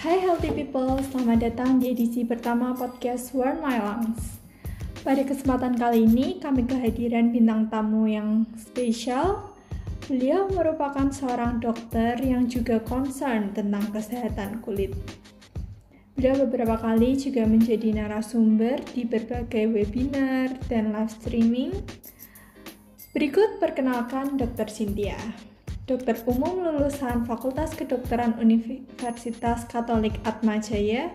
Hai healthy people, selamat datang di edisi pertama podcast Warm My Lungs. Pada kesempatan kali ini, kami kehadiran bintang tamu yang spesial. Beliau merupakan seorang dokter yang juga concern tentang kesehatan kulit. Beliau beberapa kali juga menjadi narasumber di berbagai webinar dan live streaming. Berikut perkenalkan Dr. Cynthia dokter umum lulusan Fakultas Kedokteran Universitas Katolik Atmajaya.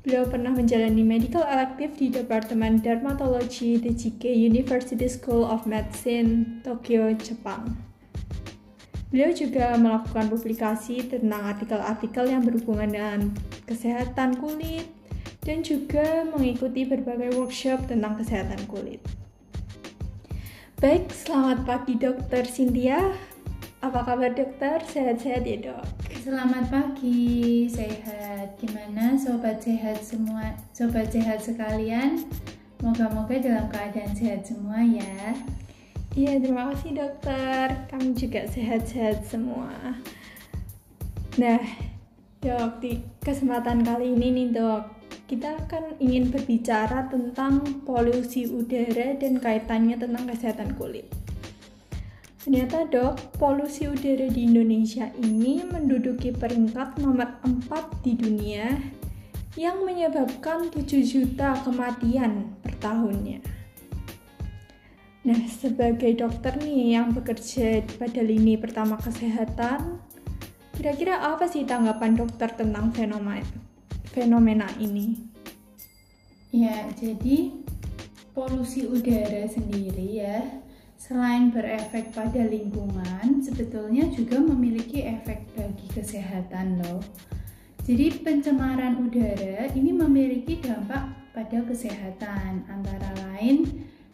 Beliau pernah menjalani medical elective di Departemen Dermatology di Jike University School of Medicine, Tokyo, Jepang. Beliau juga melakukan publikasi tentang artikel-artikel yang berhubungan dengan kesehatan kulit dan juga mengikuti berbagai workshop tentang kesehatan kulit. Baik, selamat pagi Dokter Cynthia. Apa kabar dokter? Sehat-sehat ya dok? Selamat pagi, sehat. Gimana sobat sehat semua, sobat sehat sekalian? Moga-moga dalam keadaan sehat semua ya. Iya, terima kasih dokter. Kami juga sehat-sehat semua. Nah, dok, di kesempatan kali ini nih dok, kita akan ingin berbicara tentang polusi udara dan kaitannya tentang kesehatan kulit. Ternyata dok, polusi udara di Indonesia ini menduduki peringkat nomor 4 di dunia yang menyebabkan 7 juta kematian per tahunnya. Nah, sebagai dokter nih yang bekerja pada lini pertama kesehatan, kira-kira apa sih tanggapan dokter tentang fenomena, fenomena ini? Ya, jadi polusi udara sendiri ya selain berefek pada lingkungan, sebetulnya juga memiliki efek bagi kesehatan loh. Jadi pencemaran udara ini memiliki dampak pada kesehatan, antara lain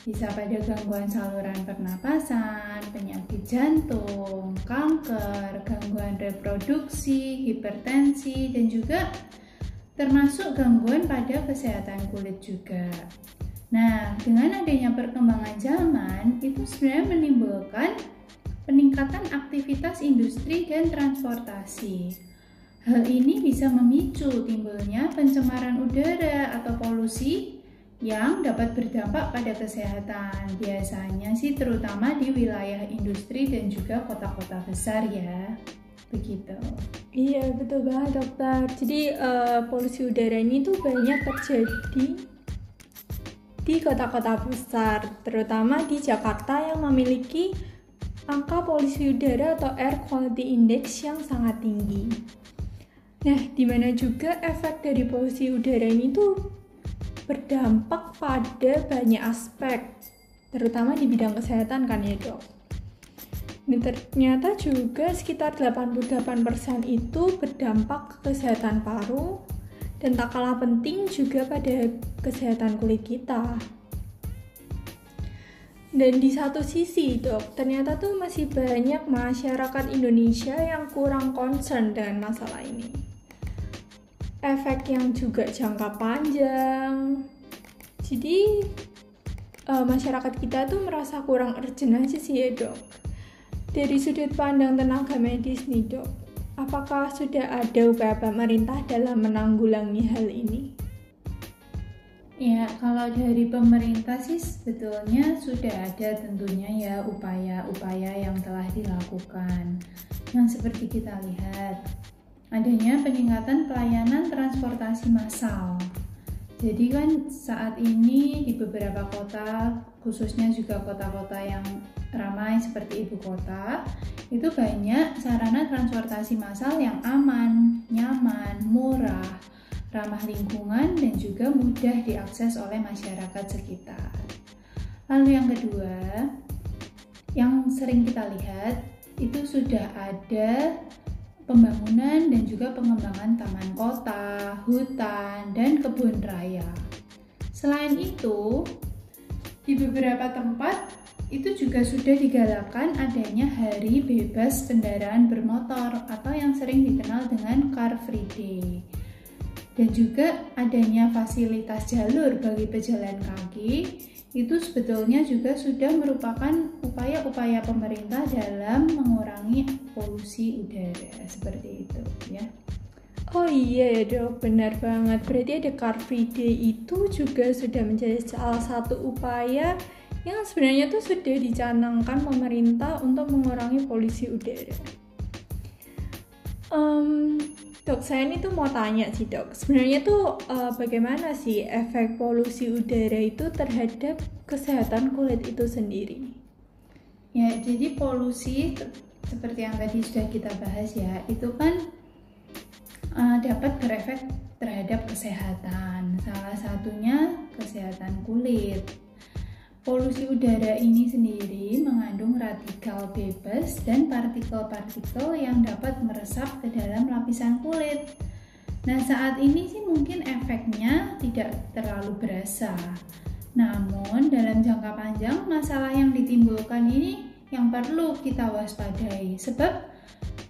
bisa pada gangguan saluran pernapasan, penyakit jantung, kanker, gangguan reproduksi, hipertensi, dan juga termasuk gangguan pada kesehatan kulit juga. Nah, dengan adanya perkembangan zaman, itu sebenarnya menimbulkan peningkatan aktivitas industri dan transportasi. Hal ini bisa memicu timbulnya pencemaran udara atau polusi yang dapat berdampak pada kesehatan. Biasanya sih terutama di wilayah industri dan juga kota-kota besar ya. Begitu. Iya, betul banget dokter. Jadi uh, polusi udara ini tuh banyak terjadi di kota-kota besar, terutama di Jakarta yang memiliki angka polusi udara atau air quality index yang sangat tinggi. Nah, di mana juga efek dari polusi udara ini tuh berdampak pada banyak aspek, terutama di bidang kesehatan kan ya dok. Ini ternyata juga sekitar 88% itu berdampak ke kesehatan paru, dan tak kalah penting juga pada kesehatan kulit kita. Dan di satu sisi, dok, ternyata tuh masih banyak masyarakat Indonesia yang kurang concern dengan masalah ini. Efek yang juga jangka panjang. Jadi, uh, masyarakat kita tuh merasa kurang urgent aja sih ya, dok. Dari sudut pandang tenaga medis nih, dok, Apakah sudah ada upaya pemerintah dalam menanggulangi hal ini? Ya, kalau dari pemerintah sih sebetulnya sudah ada tentunya ya upaya-upaya yang telah dilakukan. Yang seperti kita lihat, adanya peningkatan pelayanan transportasi massal. Jadi kan saat ini di beberapa kota, khususnya juga kota-kota yang ramai seperti ibu kota, itu banyak sarana transportasi massal yang aman, nyaman, murah, ramah lingkungan, dan juga mudah diakses oleh masyarakat sekitar. Lalu yang kedua, yang sering kita lihat itu sudah ada pembangunan dan juga pengembangan taman kota, hutan, kebun raya. Selain itu, di beberapa tempat itu juga sudah digalakkan adanya hari bebas kendaraan bermotor atau yang sering dikenal dengan Car Free Day. Dan juga adanya fasilitas jalur bagi pejalan kaki itu sebetulnya juga sudah merupakan upaya-upaya pemerintah dalam mengurangi polusi udara seperti itu ya. Oh iya ya dok, benar banget. Berarti ada Car Free Day itu juga sudah menjadi salah satu upaya yang sebenarnya tuh sudah dicanangkan pemerintah untuk mengurangi polusi udara. Um, dok, saya ini tuh mau tanya sih dok, sebenarnya tuh uh, bagaimana sih efek polusi udara itu terhadap kesehatan kulit itu sendiri? Ya, jadi polusi seperti yang tadi sudah kita bahas ya, itu kan uh, dapat berefek terhadap kesehatan. Salah satunya kesehatan kulit. Polusi udara ini sendiri mengandung radikal bebas dan partikel-partikel yang dapat meresap ke dalam lapisan kulit. Nah, saat ini sih mungkin efeknya tidak terlalu berasa. Namun, dalam jangka panjang, masalah yang ditimbulkan ini yang perlu kita waspadai, sebab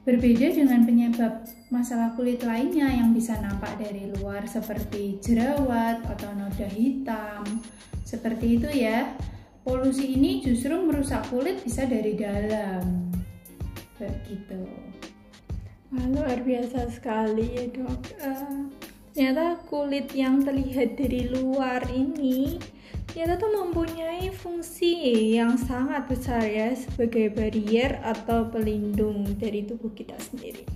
berbeda dengan penyebab masalah kulit lainnya yang bisa nampak dari luar, seperti jerawat atau noda hitam seperti itu ya. Polusi ini justru merusak kulit bisa dari dalam. Begitu. Wah, luar biasa sekali ya dok. Uh, ternyata kulit yang terlihat dari luar ini ternyata tuh mempunyai fungsi yang sangat besar ya sebagai barrier atau pelindung dari tubuh kita sendiri.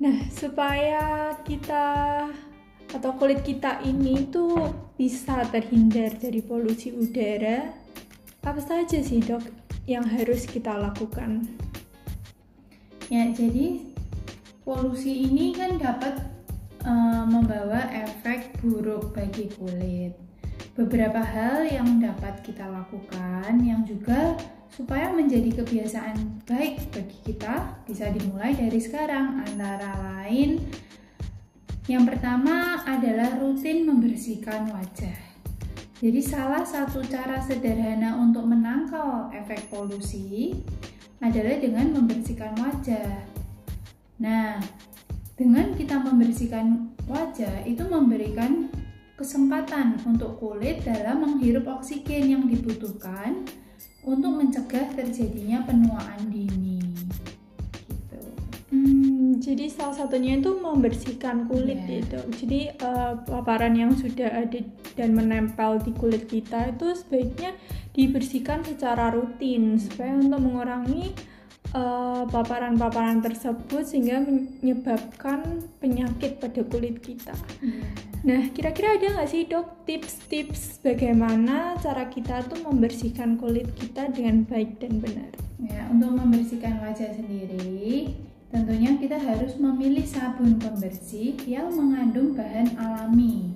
Nah, supaya kita atau kulit kita ini tuh bisa terhindar dari polusi udara, apa saja sih dok yang harus kita lakukan? Ya, jadi polusi ini kan dapat uh, membawa efek buruk bagi kulit. Beberapa hal yang dapat kita lakukan yang juga supaya menjadi kebiasaan baik bagi kita bisa dimulai dari sekarang antara lain yang pertama adalah rutin membersihkan wajah. Jadi salah satu cara sederhana untuk menangkal efek polusi adalah dengan membersihkan wajah. Nah, dengan kita membersihkan wajah itu memberikan kesempatan untuk kulit dalam menghirup oksigen yang dibutuhkan untuk mencegah terjadinya penuaan dini. jadi salah satunya itu membersihkan kulit yeah. gitu. Jadi uh, paparan yang sudah ada dan menempel di kulit kita itu sebaiknya dibersihkan secara rutin supaya untuk mengurangi paparan-paparan uh, tersebut sehingga menyebabkan penyakit pada kulit kita. Yeah. Nah, kira-kira ada nggak sih dok tips-tips bagaimana cara kita tuh membersihkan kulit kita dengan baik dan benar? Ya, untuk membersihkan wajah sendiri, Tentunya kita harus memilih sabun pembersih yang mengandung bahan alami.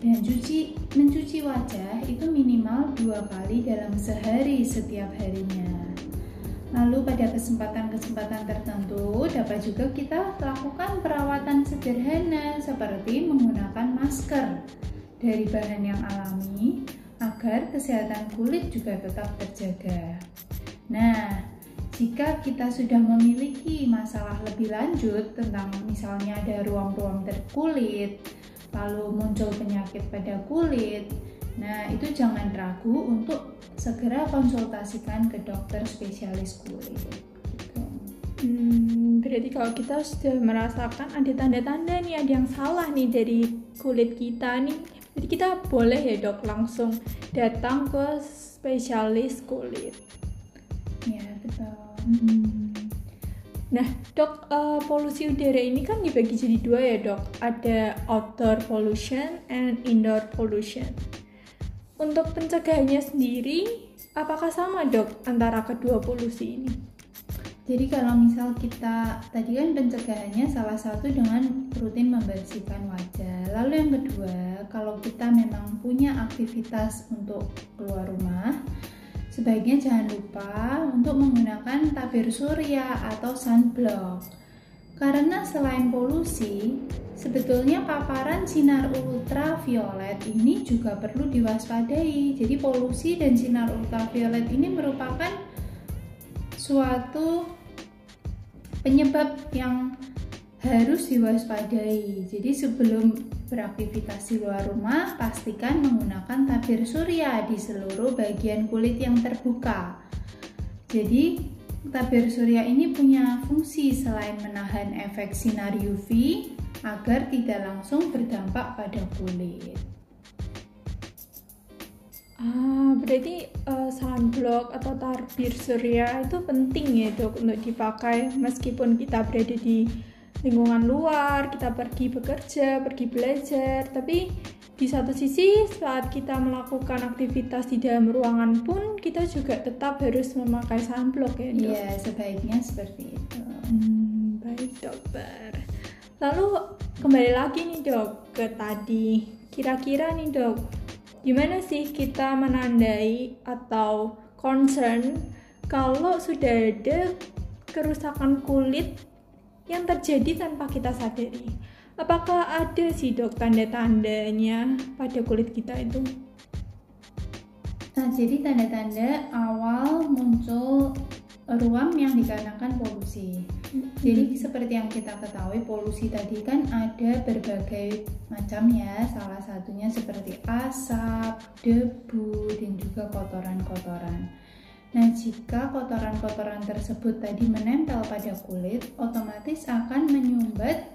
Dan cuci, mencuci wajah itu minimal dua kali dalam sehari setiap harinya. Lalu pada kesempatan-kesempatan tertentu dapat juga kita lakukan perawatan sederhana seperti menggunakan masker dari bahan yang alami agar kesehatan kulit juga tetap terjaga. Nah, jika kita sudah memiliki masalah lebih lanjut tentang misalnya ada ruang-ruang terkulit, lalu muncul penyakit pada kulit, nah itu jangan ragu untuk segera konsultasikan ke dokter spesialis kulit. Gitu. Hmm, berarti kalau kita sudah merasakan ada tanda-tanda nih ada yang salah nih dari kulit kita nih, jadi kita boleh ya dok langsung datang ke spesialis kulit. Ya betul. Hmm. Nah, dok, uh, polusi udara ini kan dibagi jadi dua ya, dok. Ada outdoor pollution and indoor pollution. Untuk pencegahannya sendiri, apakah sama, dok, antara kedua polusi ini? Jadi kalau misal kita tadi kan pencegahannya salah satu dengan rutin membersihkan wajah. Lalu yang kedua, kalau kita memang punya aktivitas untuk keluar rumah, Sebaiknya jangan lupa untuk menggunakan tabir surya atau sunblock. Karena selain polusi, sebetulnya paparan sinar ultraviolet ini juga perlu diwaspadai. Jadi polusi dan sinar ultraviolet ini merupakan suatu penyebab yang harus diwaspadai. Jadi sebelum beraktivitas di luar rumah, pastikan menggunakan tabir surya di seluruh bagian kulit yang terbuka. Jadi, tabir surya ini punya fungsi selain menahan efek sinar UV agar tidak langsung berdampak pada kulit. Ah, berarti uh, sunblock atau tabir surya itu penting ya dok untuk dipakai meskipun kita berada di lingkungan luar, kita pergi bekerja, pergi belajar, tapi di satu sisi saat kita melakukan aktivitas di dalam ruangan pun kita juga tetap harus memakai sunblock ya dok? Iya sebaiknya seperti itu. Hmm, baik dokter. Lalu kembali lagi nih dok ke tadi. Kira-kira nih dok, gimana sih kita menandai atau concern kalau sudah ada kerusakan kulit yang terjadi tanpa kita sadari? Apakah ada sih dok tanda-tandanya pada kulit kita itu? Nah, jadi tanda-tanda awal muncul ruam yang dikarenakan polusi. Jadi seperti yang kita ketahui polusi tadi kan ada berbagai macam ya. Salah satunya seperti asap, debu, dan juga kotoran-kotoran. Nah, jika kotoran-kotoran tersebut tadi menempel pada kulit, otomatis akan menyumbat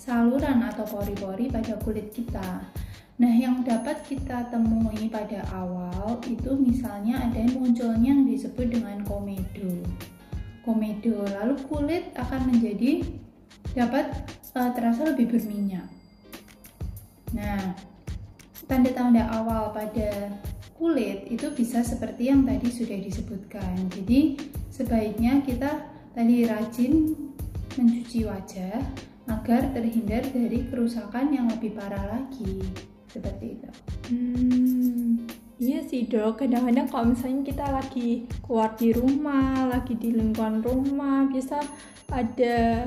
saluran atau pori-pori pada kulit kita. Nah, yang dapat kita temui pada awal itu misalnya ada munculnya yang disebut dengan komedo. Komedo, lalu kulit akan menjadi dapat uh, terasa lebih berminyak. Nah, tanda-tanda awal pada kulit itu bisa seperti yang tadi sudah disebutkan. Jadi, sebaiknya kita tadi rajin mencuci wajah agar terhindar dari kerusakan yang lebih parah lagi seperti itu. Hmm, iya sih dok. Kadang-kadang kalau misalnya kita lagi keluar di rumah, lagi di lingkungan rumah, bisa ada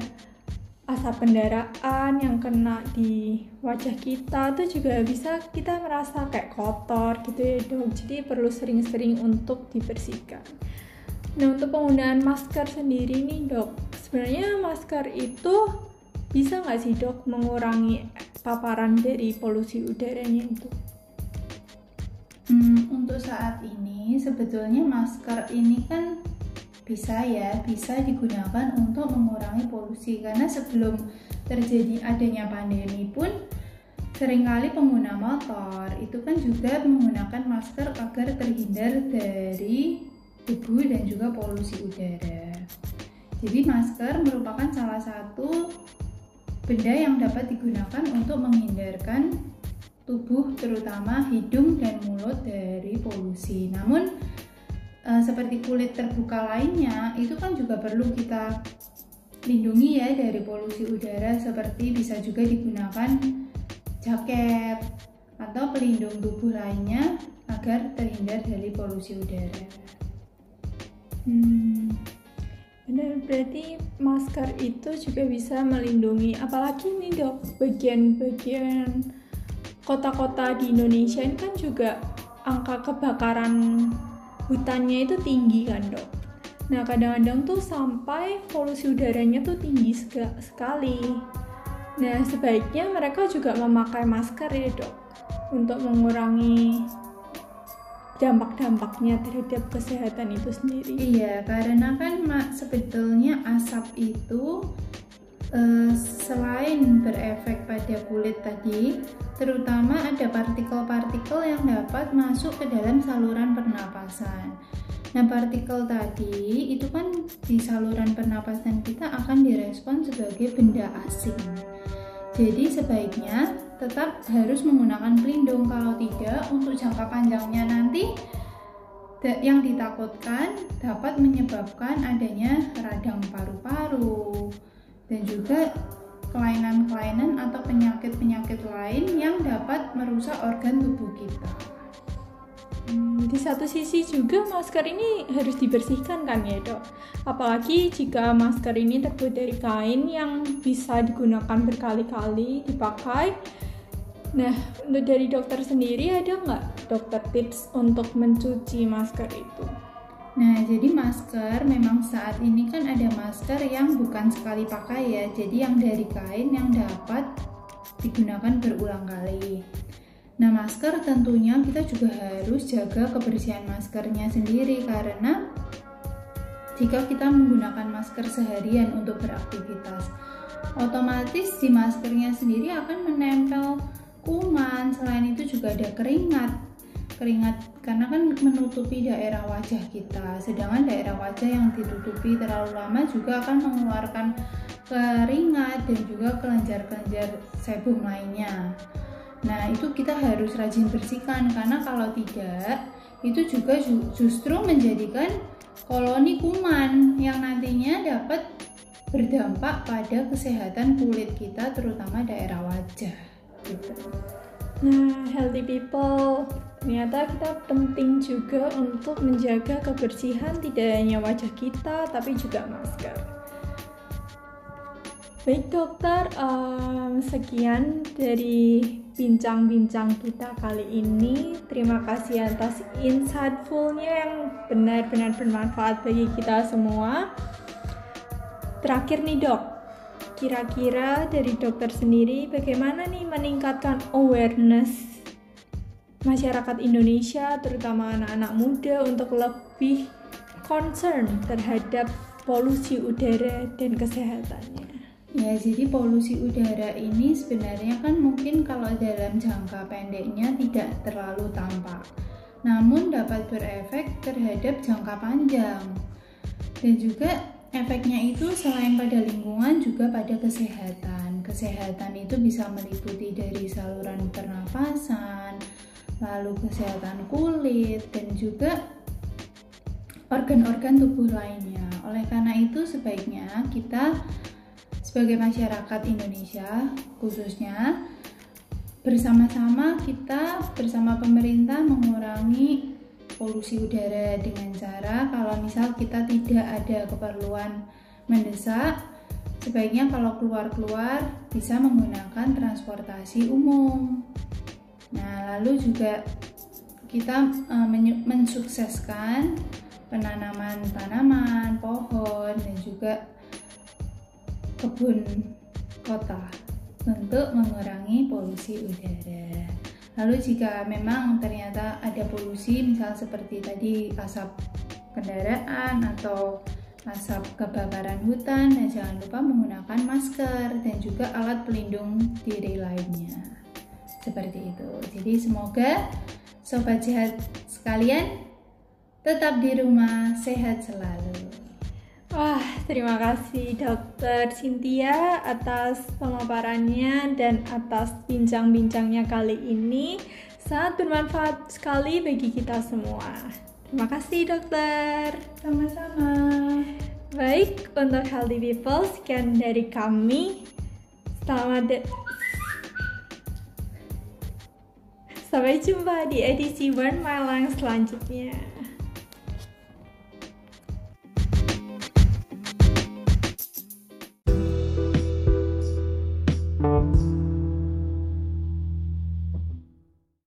asap kendaraan yang kena di wajah kita itu juga bisa kita merasa kayak kotor gitu ya dok. Jadi perlu sering-sering untuk dibersihkan. Nah untuk penggunaan masker sendiri nih dok, sebenarnya masker itu bisa nggak sih dok mengurangi paparan dari polusi udaranya itu? Hmm, untuk saat ini sebetulnya masker ini kan bisa ya bisa digunakan untuk mengurangi polusi karena sebelum terjadi adanya pandemi pun sering kali pengguna motor itu kan juga menggunakan masker agar terhindar dari debu dan juga polusi udara. Jadi masker merupakan salah satu benda yang dapat digunakan untuk menghindarkan tubuh terutama hidung dan mulut dari polusi. Namun e, seperti kulit terbuka lainnya itu kan juga perlu kita lindungi ya dari polusi udara seperti bisa juga digunakan jaket atau pelindung tubuh lainnya agar terhindar dari polusi udara. Hmm. Benar, berarti masker itu juga bisa melindungi apalagi nih dok bagian-bagian kota-kota di Indonesia ini kan juga angka kebakaran hutannya itu tinggi kan dok nah kadang-kadang tuh sampai polusi udaranya tuh tinggi sekali nah sebaiknya mereka juga memakai masker ya dok untuk mengurangi dampak-dampaknya terhadap kesehatan itu sendiri. Iya, karena kan mak sebetulnya asap itu selain berefek pada kulit tadi, terutama ada partikel-partikel yang dapat masuk ke dalam saluran pernapasan. Nah, partikel tadi itu kan di saluran pernapasan kita akan direspon sebagai benda asing. Jadi sebaiknya tetap harus menggunakan pelindung kalau tidak untuk jangka panjangnya nanti yang ditakutkan dapat menyebabkan adanya radang paru-paru dan juga kelainan-kelainan atau penyakit-penyakit lain yang dapat merusak organ tubuh kita. Hmm, di satu sisi juga masker ini harus dibersihkan kan ya dok? Apalagi jika masker ini terbuat dari kain yang bisa digunakan berkali-kali dipakai. Nah untuk dari dokter sendiri ada nggak dokter tips untuk mencuci masker itu Nah, jadi masker memang saat ini kan ada masker yang bukan sekali pakai ya. Jadi yang dari kain yang dapat digunakan berulang kali. Nah, masker tentunya kita juga harus jaga kebersihan maskernya sendiri karena jika kita menggunakan masker seharian untuk beraktivitas. Otomatis di maskernya sendiri akan menempel kuman, selain itu juga ada keringat. Keringat karena kan menutupi daerah wajah kita, sedangkan daerah wajah yang ditutupi terlalu lama juga akan mengeluarkan keringat dan juga kelenjar-kelenjar sebum lainnya. Nah, itu kita harus rajin bersihkan karena kalau tidak, itu juga justru menjadikan koloni kuman yang nantinya dapat berdampak pada kesehatan kulit kita terutama daerah wajah gitu. Nah, healthy people, ternyata kita penting juga untuk menjaga kebersihan tidak hanya wajah kita tapi juga masker. Baik dokter, um, sekian dari bincang-bincang kita kali ini. Terima kasih atas insightfulnya yang benar-benar bermanfaat bagi kita semua. Terakhir nih dok, kira-kira dari dokter sendiri bagaimana nih meningkatkan awareness masyarakat Indonesia, terutama anak-anak muda untuk lebih concern terhadap polusi udara dan kesehatannya? Ya, jadi polusi udara ini sebenarnya kan mungkin kalau dalam jangka pendeknya tidak terlalu tampak, namun dapat berefek terhadap jangka panjang. Dan juga Efeknya itu selain pada lingkungan juga pada kesehatan. Kesehatan itu bisa meliputi dari saluran pernafasan, lalu kesehatan kulit dan juga organ-organ tubuh lainnya. Oleh karena itu sebaiknya kita sebagai masyarakat Indonesia khususnya bersama-sama kita bersama pemerintah mengurangi polusi udara dengan cara kalau misal kita tidak ada keperluan mendesak sebaiknya kalau keluar-keluar bisa menggunakan transportasi umum nah lalu juga kita uh, mensukseskan penanaman tanaman, pohon dan juga kebun kota untuk mengurangi polusi udara. Lalu jika memang ternyata ada polusi, misal seperti tadi asap kendaraan atau asap kebakaran hutan, dan jangan lupa menggunakan masker dan juga alat pelindung diri lainnya. Seperti itu. Jadi semoga sobat sehat sekalian tetap di rumah sehat selalu. Wah, terima kasih Dokter Cynthia atas pemaparannya dan atas bincang-bincangnya kali ini. Sangat bermanfaat sekali bagi kita semua. Terima kasih dokter. Sama-sama. Baik, untuk healthy people sekian dari kami. Selamat Sampai jumpa di edisi One My Lang selanjutnya.